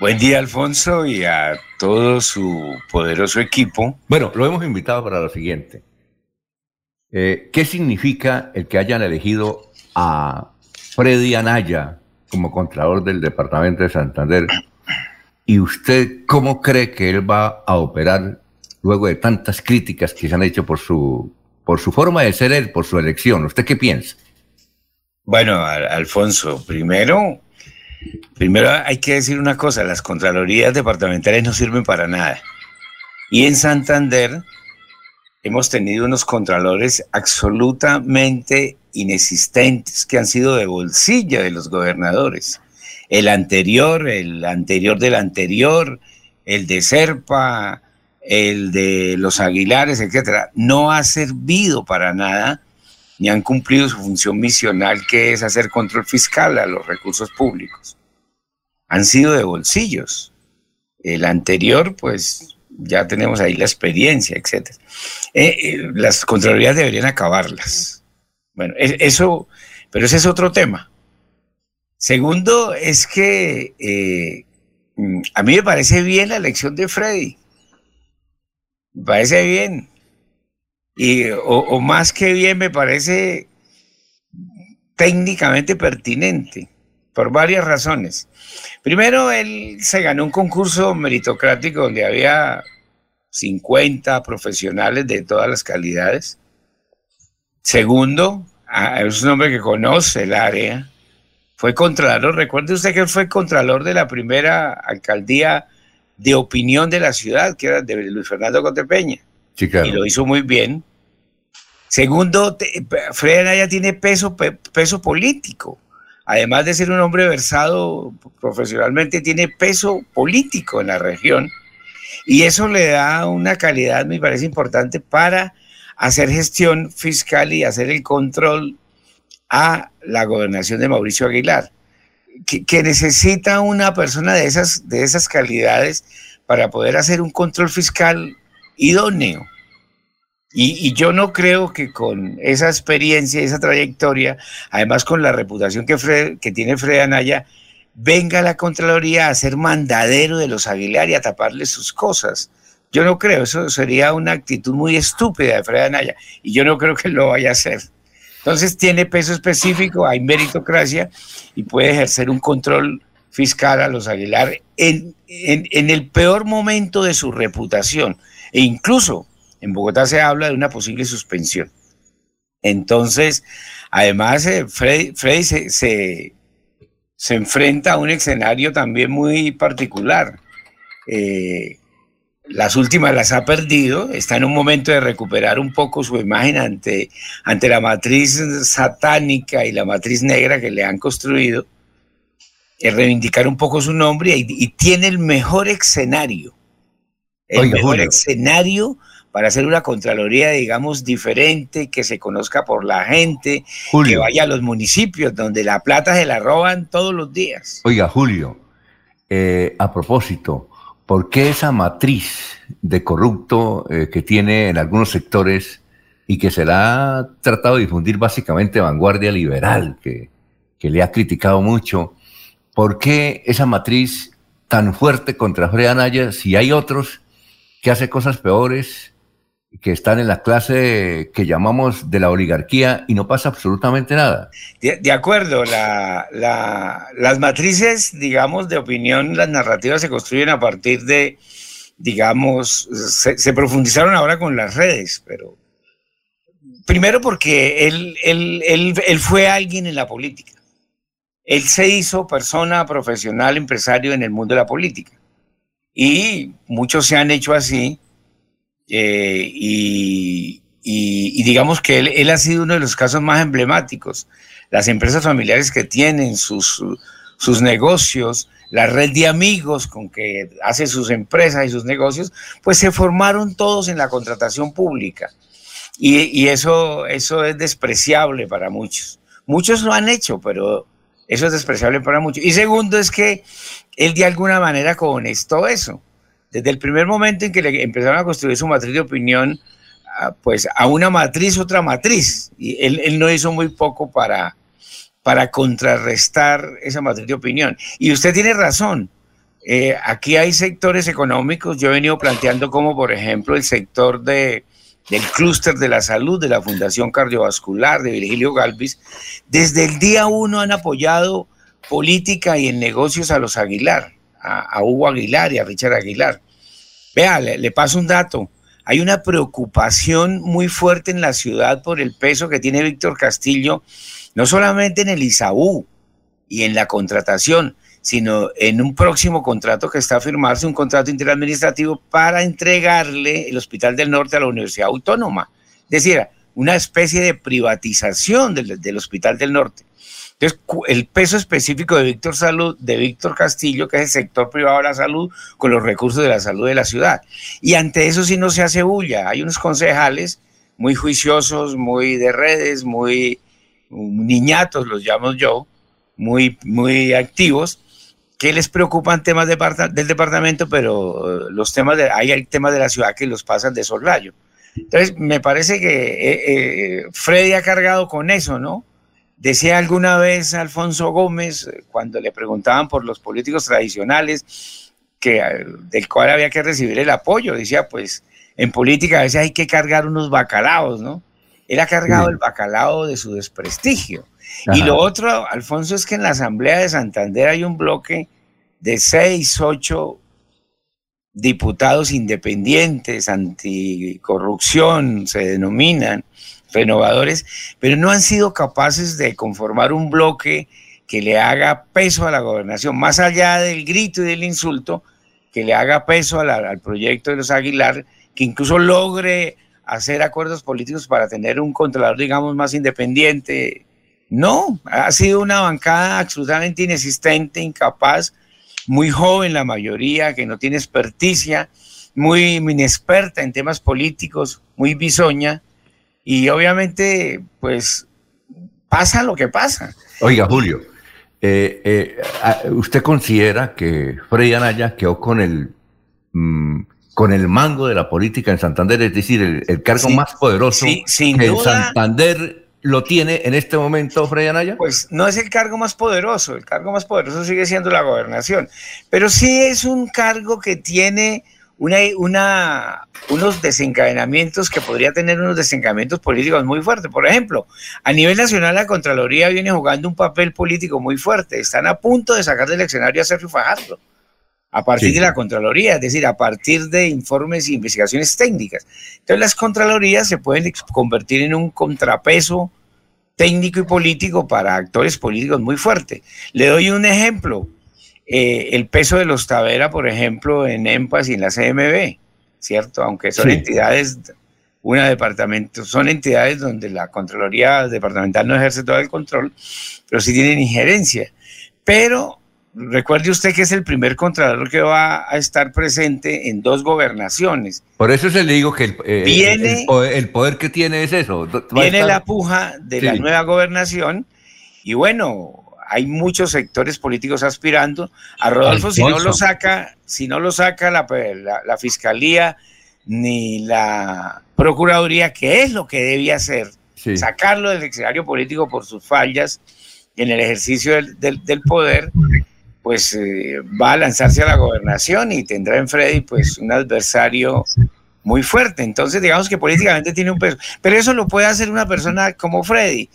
Buen día, Alfonso, y a todo su poderoso equipo. Bueno, lo hemos invitado para lo siguiente. Eh, ¿Qué significa el que hayan elegido a Freddy Anaya como Contralor del Departamento de Santander? ¿Y usted cómo cree que él va a operar luego de tantas críticas que se han hecho por su, por su forma de ser él, por su elección? ¿Usted qué piensa? Bueno, Alfonso, primero Primero hay que decir una cosa, las Contralorías departamentales no sirven para nada. Y en Santander hemos tenido unos contralores absolutamente inexistentes que han sido de bolsillo de los gobernadores. El anterior, el anterior del anterior, el de Serpa, el de los Aguilares, etcétera, no ha servido para nada ni han cumplido su función misional que es hacer control fiscal a los recursos públicos. Han sido de bolsillos. El anterior, pues ya tenemos ahí la experiencia, etc. Eh, eh, las Contralorías deberían acabarlas. Bueno, eso, pero ese es otro tema. Segundo, es que eh, mm, a mí me parece bien la elección de Freddy. Me parece bien. Y, o, más que bien me parece técnicamente pertinente, por varias razones. Primero, él se ganó un concurso meritocrático donde había 50 profesionales de todas las calidades. Segundo, es un hombre que conoce el área. Fue contralor, recuerde usted que él fue contralor de la primera alcaldía de opinión de la ciudad, que era de Luis Fernando Contepeña. Y lo hizo muy bien. Segundo, Fred Anaya tiene peso, peso político. Además de ser un hombre versado profesionalmente, tiene peso político en la región. Y eso le da una calidad, me parece importante, para hacer gestión fiscal y hacer el control a la gobernación de Mauricio Aguilar, que, que, necesita una persona de esas, de esas calidades para poder hacer un control fiscal idóneo. Y, yo no creo que con esa experiencia, esa trayectoria, además con la reputación que, tiene Fred Anaya, venga la Contraloría a ser mandadero de los Aguilar y a taparle sus cosas. Yo no creo, eso sería una actitud muy estúpida de Fred Anaya y yo no creo que lo vaya a hacer. Entonces tiene peso específico, hay meritocracia y puede ejercer un control fiscal a los Aguilar en el peor momento de su reputación e incluso en Bogotá se habla de una posible suspensión. Entonces, además, eh, Freddy, se, se, enfrenta a un escenario también muy particular. Eh, las últimas las ha perdido, está en un momento de recuperar un poco su imagen ante, ante la matriz satánica y la matriz negra que le han construido, es reivindicar un poco su nombre y, tiene el mejor escenario, el mejor escenario para hacer una Contraloría, digamos, diferente, que se conozca por la gente, que vaya a los municipios donde la plata se la roban todos los días. Oiga, Julio, eh, a propósito, ¿por qué esa matriz de corrupto eh, que tiene en algunos sectores y que se la ha tratado de difundir básicamente vanguardia liberal, que, que le ha criticado mucho, ¿por qué esa matriz tan fuerte contra Fred Anaya si hay otros que hacen cosas peores que están en la clase que llamamos de la oligarquía y no pasa absolutamente nada. De, acuerdo, las matrices, digamos, de opinión, las narrativas se construyen a partir de, digamos, se, profundizaron ahora con las redes, pero primero porque él, fue alguien en la política. Él se hizo persona profesional, empresario en el mundo de la política. Y muchos se han hecho así eh, y, digamos que él, ha sido uno de los casos más emblemáticos. Las empresas familiares que tienen sus, sus negocios, la red de amigos con que hace sus empresas y sus negocios, pues se formaron todos en la contratación pública. Y, eso, eso es despreciable para muchos. Muchos lo han hecho, pero eso es despreciable para muchos. Y segundo es que él de alguna manera conectó eso desde el primer momento en que le empezaron a construir su matriz de opinión, ah, pues a una matriz, otra matriz. Y él, no hizo muy poco para, para contrarrestar esa matriz de opinión. Y usted tiene razón. eh, aquí hay sectores económicos, yo he venido planteando como por ejemplo el sector de, del clúster de la salud de la Fundación Cardiovascular de Virgilio Galvis, desde el día uno han apoyado política y en negocios a los Aguilar, a, Hugo Aguilar y a Richard Aguilar. Vea, le, paso un dato. Hay una preocupación muy fuerte en la ciudad por el peso que tiene Víctor Castillo, no solamente en el ISAU y en la contratación, sino en un próximo contrato que está a firmarse, un contrato interadministrativo para entregarle el Hospital del Norte a la Universidad Autónoma. Es decir, una especie de privatización del Hospital del Norte. Entonces, el peso específico de Víctor Salud, de Víctor Castillo, que es el sector privado de la salud, con los recursos de la salud de la ciudad. Y ante eso sí no se hace bulla. Hay unos concejales muy juiciosos, muy de redes, muy niñatos, los llamo yo, muy, muy activos, que les preocupan temas del departamento, pero eh, los temas de, hay temas de la ciudad que los pasan de soslayo. Entonces, me parece que eh, eh, Freddy ha cargado con eso, ¿no? Decía alguna vez Alfonso Gómez, cuando le preguntaban por los políticos tradicionales, que, del cual había que recibir el apoyo, decía, pues en política a veces hay que cargar unos bacalaos, ¿no? Él ha cargado el bacalao de su desprestigio. Y lo otro, Alfonso, es que en la Asamblea de Santander hay un bloque de seis, ocho diputados independientes, anticorrupción, se denominan, renovadores, pero no han sido capaces de conformar un bloque que le haga peso a la gobernación, más allá del grito y del insulto, que le haga peso al proyecto de los Aguilar, que incluso logre hacer acuerdos políticos para tener un controlador, digamos, más independiente, no, ha sido una bancada absolutamente inexistente, incapaz, muy joven la mayoría, que no tiene experticia, muy inexperta en temas políticos, muy bisoña, y obviamente, pues, pasa lo que pasa. Oiga, Julio, eh, eh, ¿usted considera que Freddy Anaya quedó con el, mm, con el mango de la política en Santander, es decir, el, cargo más poderoso sin que Santander lo tiene en este momento Freddy Anaya? Pues no es el cargo más poderoso, el cargo más poderoso sigue siendo la gobernación, pero sí es un cargo que tiene una, una, unos desencadenamientos que podría tener unos desencadenamientos políticos muy fuertes. Por ejemplo, a nivel nacional la Contraloría viene jugando un papel político muy fuerte, están a punto de sacar del escenario a Sergio Fajardo a partir de la Contraloría, es decir, a partir de informes e investigaciones técnicas. Entonces las Contralorías se pueden convertir en un contrapeso técnico y político para actores políticos muy fuerte. Le doy un ejemplo, eh, el peso de los Tavera, por ejemplo, en EMPAS y en la CMB, ¿cierto? Aunque son entidades, una departamento, son entidades donde la Contraloría Departamental no ejerce todo el control, pero sí tienen injerencia. Pero Recuerde usted que es el primer contralor que va a estar presente en dos gobernaciones. Por eso se le digo que el, eh, poder, que tiene es eso. Viene la puja de la nueva gobernación y bueno, hay muchos sectores políticos aspirando. A Rodolfo, si no lo saca, si no lo saca la, la, fiscalía ni la procuraduría, que es lo que debía hacer, sacarlo del escenario político por sus fallas en el ejercicio del, del, del poder pues eh, va a lanzarse a la gobernación y tendrá en Freddy pues un adversario muy fuerte. Entonces, digamos que políticamente tiene un peso. Pero eso lo puede hacer una persona como Freddy,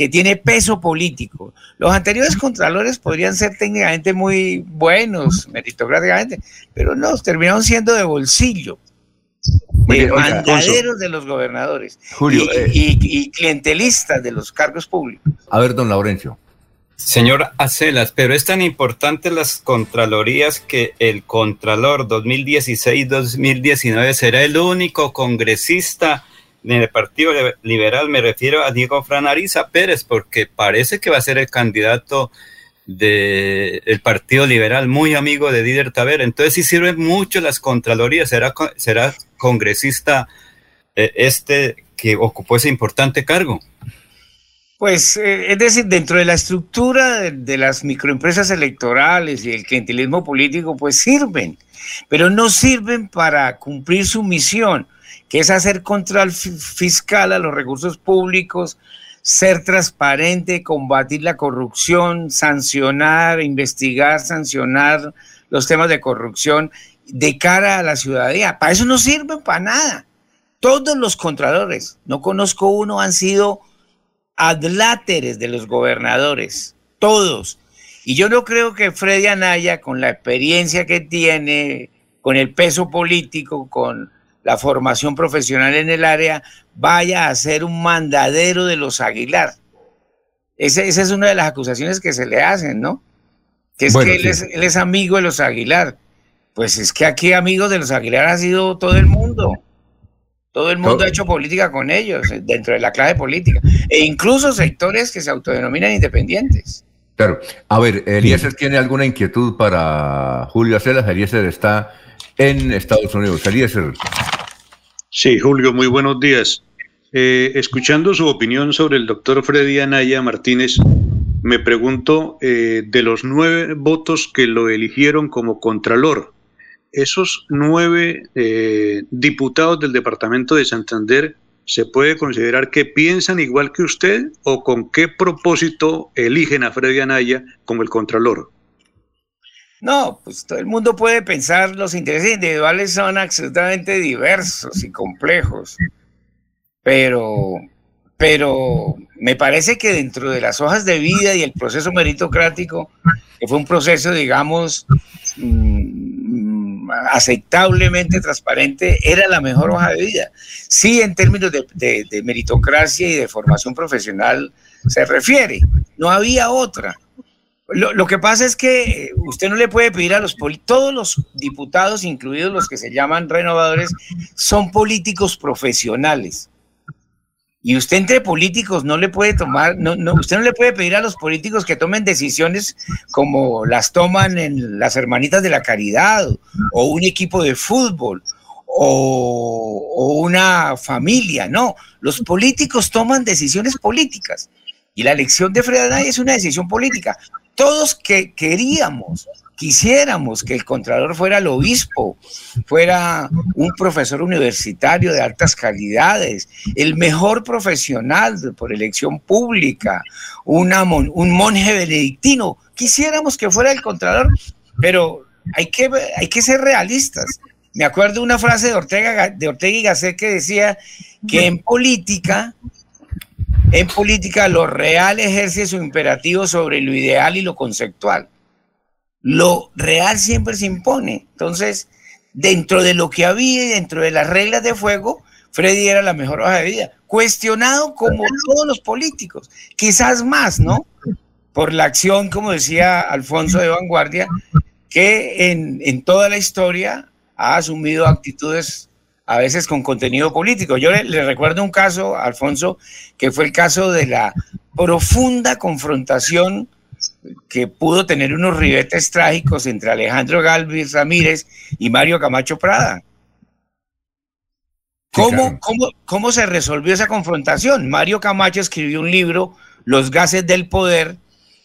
que tiene peso político. Los anteriores contralores podrían ser técnicamente muy buenos, meritocráticamente, pero no, terminaron siendo de bolsillo. De mandaderos de los gobernadores Julio, eh, y clientelistas de los cargos públicos. A ver, don Laurencio. Señor Acelas, pero es tan importante las contralorías que el Contralor 2016-2019 será el único congresista del Partido Liberal, me refiero a Diego Franariza Pérez, porque parece que va a ser el candidato del Partido Liberal, muy amigo de Díder Taver. Entonces sí sirven mucho las contralorías, será, será congresista eh, este que ocupó ese importante cargo. Pues eh, es decir, dentro de la estructura de, las microempresas electorales y el clientelismo político, pues sirven, pero no sirven para cumplir su misión, que es hacer control fiscal a los recursos públicos, ser transparente, combatir la corrupción, sancionar, investigar, sancionar los temas de corrupción de cara a la ciudadanía. Para eso no sirven para nada. Todos los contralores, no conozco uno, han sido adláteres de los gobernadores, todos. Y yo no creo que Freddy Anaya, con la experiencia que tiene, con el peso político, con la formación profesional en el área, vaya a ser un mandadero de los Aguilar. esa es una de las acusaciones que se le hacen, ¿no? Que es que él, es, amigo de los Aguilar. Pues es que aquí amigos de los Aguilar ha sido todo el mundo. Todo el mundo ha hecho política con ellos, eh, dentro de la clase política. E incluso sectores que se autodenominan independientes. Claro. A ver, Eliezer tiene alguna inquietud para Julio Acelas. Eliezer está en Estados Unidos. Eliezer. Sí, Julio, muy buenos días. Eh, escuchando su opinión sobre el doctor Freddy Anaya Martínez, me pregunto eh, de los nueve votos que lo eligieron como contralor, esos nueve eh, diputados del departamento de Santander se puede considerar que piensan igual que usted o con qué propósito eligen a Freddy Anaya como el Contralor? No, pues todo el mundo puede pensar, los intereses individuales son absolutamente diversos y complejos, pero, pero me parece que dentro de las hojas de vida y el proceso meritocrático, que fue un proceso, digamos, mm, aceptablemente transparente, era la mejor hoja de vida. Sí, en términos de, meritocracia y de formación profesional se refiere, no había otra. Lo, que pasa es que usted no le puede pedir a los todos los diputados, incluidos los que se llaman renovadores, son políticos profesionales. Y usted entre políticos no le puede tomar, no, no, usted no le puede pedir a los políticos que tomen decisiones como las toman en las hermanitas de la caridad o un equipo de fútbol o, una familia, no. Los políticos toman decisiones políticas. Y la elección de Fred es una decisión política. Todos que queríamos quisiéramos que el Contralor fuera el obispo, fuera un profesor universitario de altas calidades, el mejor profesional por elección pública, una, un monje benedictino. Quisiéramos que fuera el Contralor, pero hay que, hay que ser realistas. Me acuerdo una frase de Ortega, de Ortega y Gasset que decía que en política en política lo real ejerce su imperativo sobre lo ideal y lo conceptual lo real siempre se impone. Entonces, dentro de lo que había y dentro de las reglas de fuego, Freddy era la mejor hoja de vida. Cuestionado como todos los políticos, quizás más, ¿no? Por la acción, como decía Alfonso de Vanguardia, que en, toda la historia ha asumido actitudes a veces con contenido político. Yo le, recuerdo un caso, Alfonso, que fue el caso de la profunda confrontación que pudo tener unos ribetes trágicos entre Alejandro Galvis Ramírez y Mario Camacho Prada. ¿Cómo, cómo, se resolvió esa confrontación? Mario Camacho escribió un libro, Los gases del poder,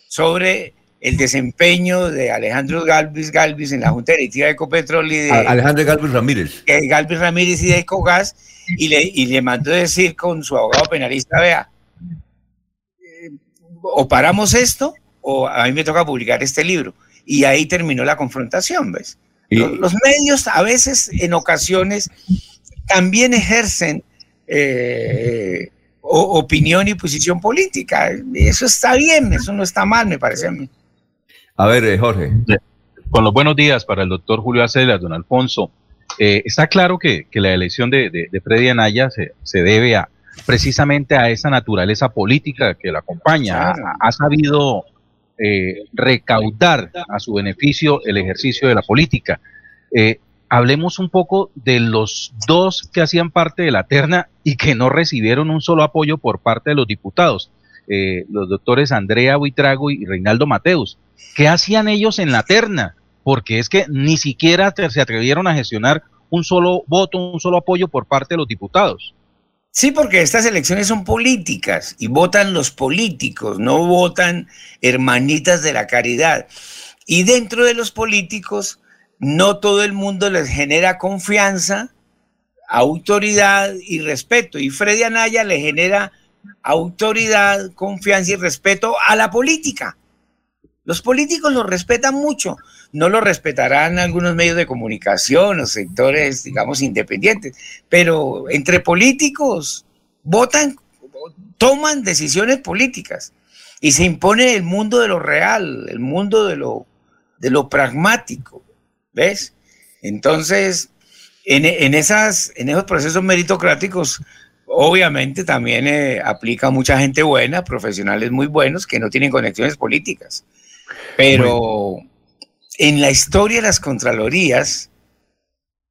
sobre el desempeño de Alejandro Galvis Galvis en la Junta Directiva de Ecopetrol y de Alejandro Galvis Ramírez. Galvis Ramírez y de Ecogas, y le, y le mandó decir con su abogado penalista, vea, eh, o paramos esto o a mí me toca publicar este libro. Y ahí terminó la confrontación, ¿ves? Los, medios a veces, en ocasiones, también ejercen eh, opinión y posición política. Eso está bien, eso no está mal, me parece a mí. A ver, eh, Jorge. Con los buenos días para el doctor Julio Acelas, don Alfonso. Eh, está claro que, la elección de, de, Freddy Anaya se, se, debe a precisamente a esa naturaleza política que la acompaña. ha, sabido eh, recaudar a su beneficio el ejercicio de la política. Eh, hablemos un poco de los dos que hacían parte de la terna y que no recibieron un solo apoyo por parte de los diputados, eh, los doctores Andrea Buitrago y Reinaldo Mateus. ¿Qué hacían ellos en la terna? Porque es que ni siquiera se atrevieron a gestionar un solo voto, un solo apoyo por parte de los diputados. Sí, porque estas elecciones son políticas y votan los políticos, no votan hermanitas de la caridad. Y dentro de los políticos, no todo el mundo les genera confianza, autoridad y respeto. Y Freddy Anaya le genera autoridad, confianza y respeto a la política. Los políticos lo respetan mucho, no lo respetarán algunos medios de comunicación o sectores, digamos, independientes, pero entre políticos votan, toman decisiones políticas y se impone el mundo de lo real, el mundo de lo, de lo pragmático, ¿ves? Entonces, en, esas, en esos procesos meritocráticos, obviamente también eh, aplica mucha gente buena, profesionales muy buenos que no tienen conexiones políticas. Pero en la historia de las Contralorías,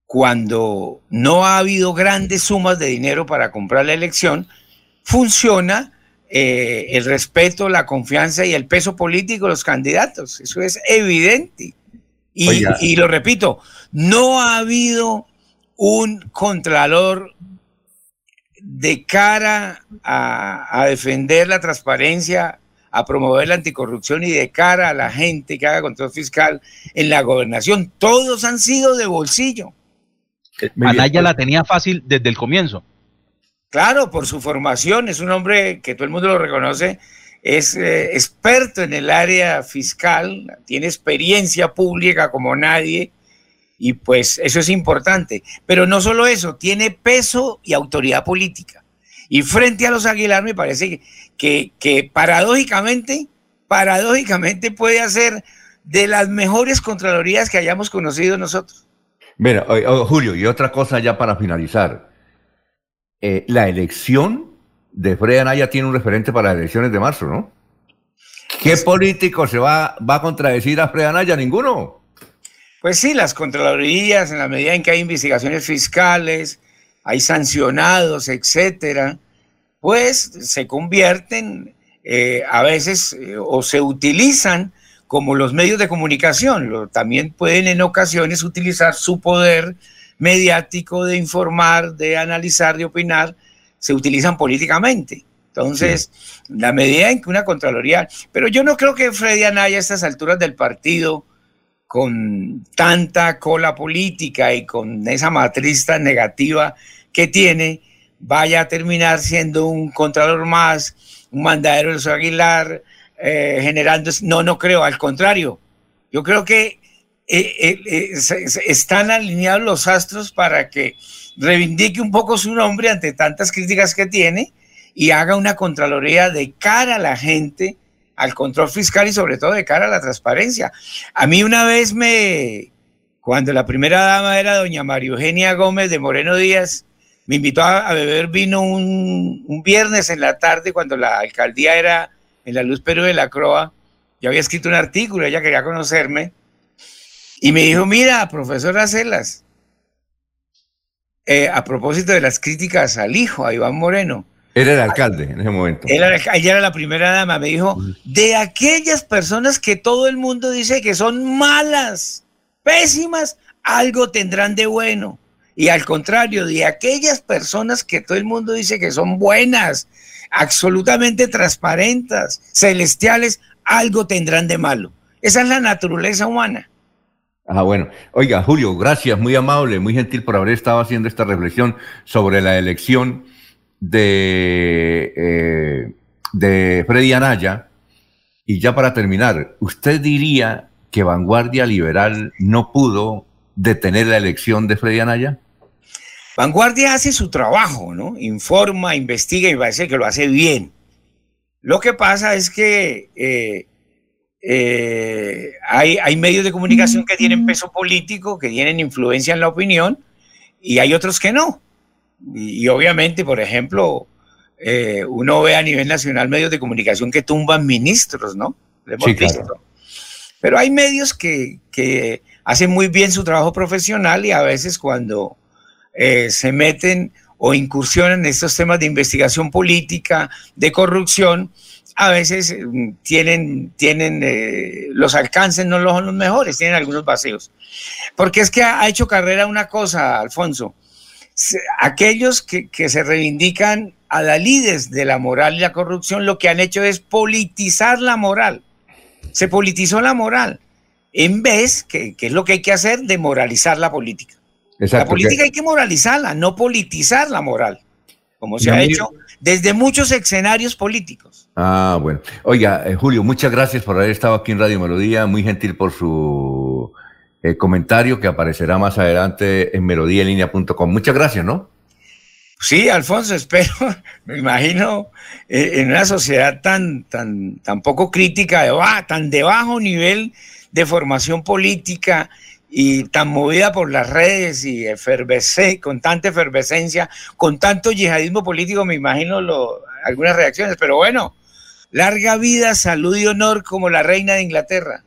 cuando no ha habido grandes sumas de dinero para comprar la elección, funciona eh, el respeto, la confianza y el peso político de los candidatos. Eso es evidente. Y, y lo repito, no ha habido un contralor de cara a, defender la transparencia, a promover la anticorrupción y de cara a la gente que haga control fiscal en la gobernación. Todos han sido de bolsillo. Anaya la tenía fácil desde el comienzo. Claro, por su formación, es un hombre que todo el mundo lo reconoce, es eh, experto en el área fiscal, tiene experiencia pública como nadie, y pues eso es importante. Pero no solo eso, tiene peso y autoridad política. Y frente a los Aguilar me parece que, que, paradójicamente, paradójicamente puede ser de las mejores contralorías que hayamos conocido nosotros. Mira, Julio, y otra cosa ya para finalizar. Eh, la elección de Fred Anaya tiene un referente para las elecciones de marzo, ¿no? ¿Qué político se va, va a contradecir a Fred Anaya? Ninguno. Pues sí, las contralorías, en la medida en que hay investigaciones fiscales, hay sancionados, etcétera, pues se convierten eh, a veces eh, o se utilizan como los medios de comunicación. también pueden en ocasiones utilizar su poder mediático de informar, de analizar, de opinar, se utilizan políticamente. Entonces, la medida en que una Contraloría, pero yo no creo que Freddy Anaya a estas alturas del partido con tanta cola política y con esa matriz tan negativa que tiene, vaya a terminar siendo un contralor más, un mandadero de Aguilar, eh, generando... No, no creo, al contrario. Yo creo que eh, eh, están alineados los astros para que reivindique un poco su nombre ante tantas críticas que tiene y haga una contraloría de cara a la gente al control fiscal y sobre todo de cara a la transparencia. A mí una vez me, cuando la primera dama era doña María Eugenia Gómez de Moreno Díaz, me invitó a, beber vino un, viernes en la tarde cuando la alcaldía era en la Luz Perú de la Croa. Yo había escrito un artículo, ella quería conocerme. Y me dijo, mira, profesora Celas, eh, a propósito de las críticas al hijo, a Iván Moreno, era el alcalde en ese momento. ella era la primera dama. Me dijo, de aquellas personas que todo el mundo dice que son malas, pésimas, algo tendrán de bueno. Y al contrario, de aquellas personas que todo el mundo dice que son buenas, absolutamente transparentes, celestiales, algo tendrán de malo. Esa es la naturaleza humana. Ah, bueno. Oiga, Julio, gracias, muy amable, muy gentil por haber estado haciendo esta reflexión sobre la elección de, eh, de Freddy Anaya. Y ya para terminar, ¿usted diría que Vanguardia Liberal no pudo detener la elección de Freddy Anaya? Vanguardia hace su trabajo, ¿no? Informa, investiga y parece que lo hace bien. Lo que pasa es que eh, eh, hay, hay, medios de comunicación que tienen peso político, que tienen influencia en la opinión, y hay otros que no. Y, obviamente, por ejemplo, eh, uno ve a nivel nacional medios de comunicación que tumban ministros, ¿no? Sí, Pero hay medios que, que, hacen muy bien su trabajo profesional y a veces cuando eh, se meten o incursionan en estos temas de investigación política, de corrupción, a veces mm, tienen, tienen eh, los alcances no son los mejores, tienen algunos vacíos. Porque es que ha hecho carrera una cosa, Alfonso, aquellos que, se reivindican a la líderes de la moral y la corrupción lo que han hecho es politizar la moral. Se politizó la moral en vez, que, es lo que hay que hacer, de moralizar la política. la política hay que moralizarla, no politizar la moral. como se ha hecho desde muchos escenarios políticos. Ah, bueno. Oiga, eh, Julio, muchas gracias por haber estado aquí en Radio Melodía, muy gentil por su eh, comentario que aparecerá más adelante en melodíaenlínea.com. Muchas gracias, ¿no? Sí, Alfonso, espero, me imagino, eh, en una sociedad tan, tan, tan poco crítica, de, tan de bajo nivel de formación política y tan movida por las redes y con tanta efervescencia, con tanto yihadismo político, me imagino algunas reacciones, pero bueno, larga vida, salud y honor como la reina de Inglaterra.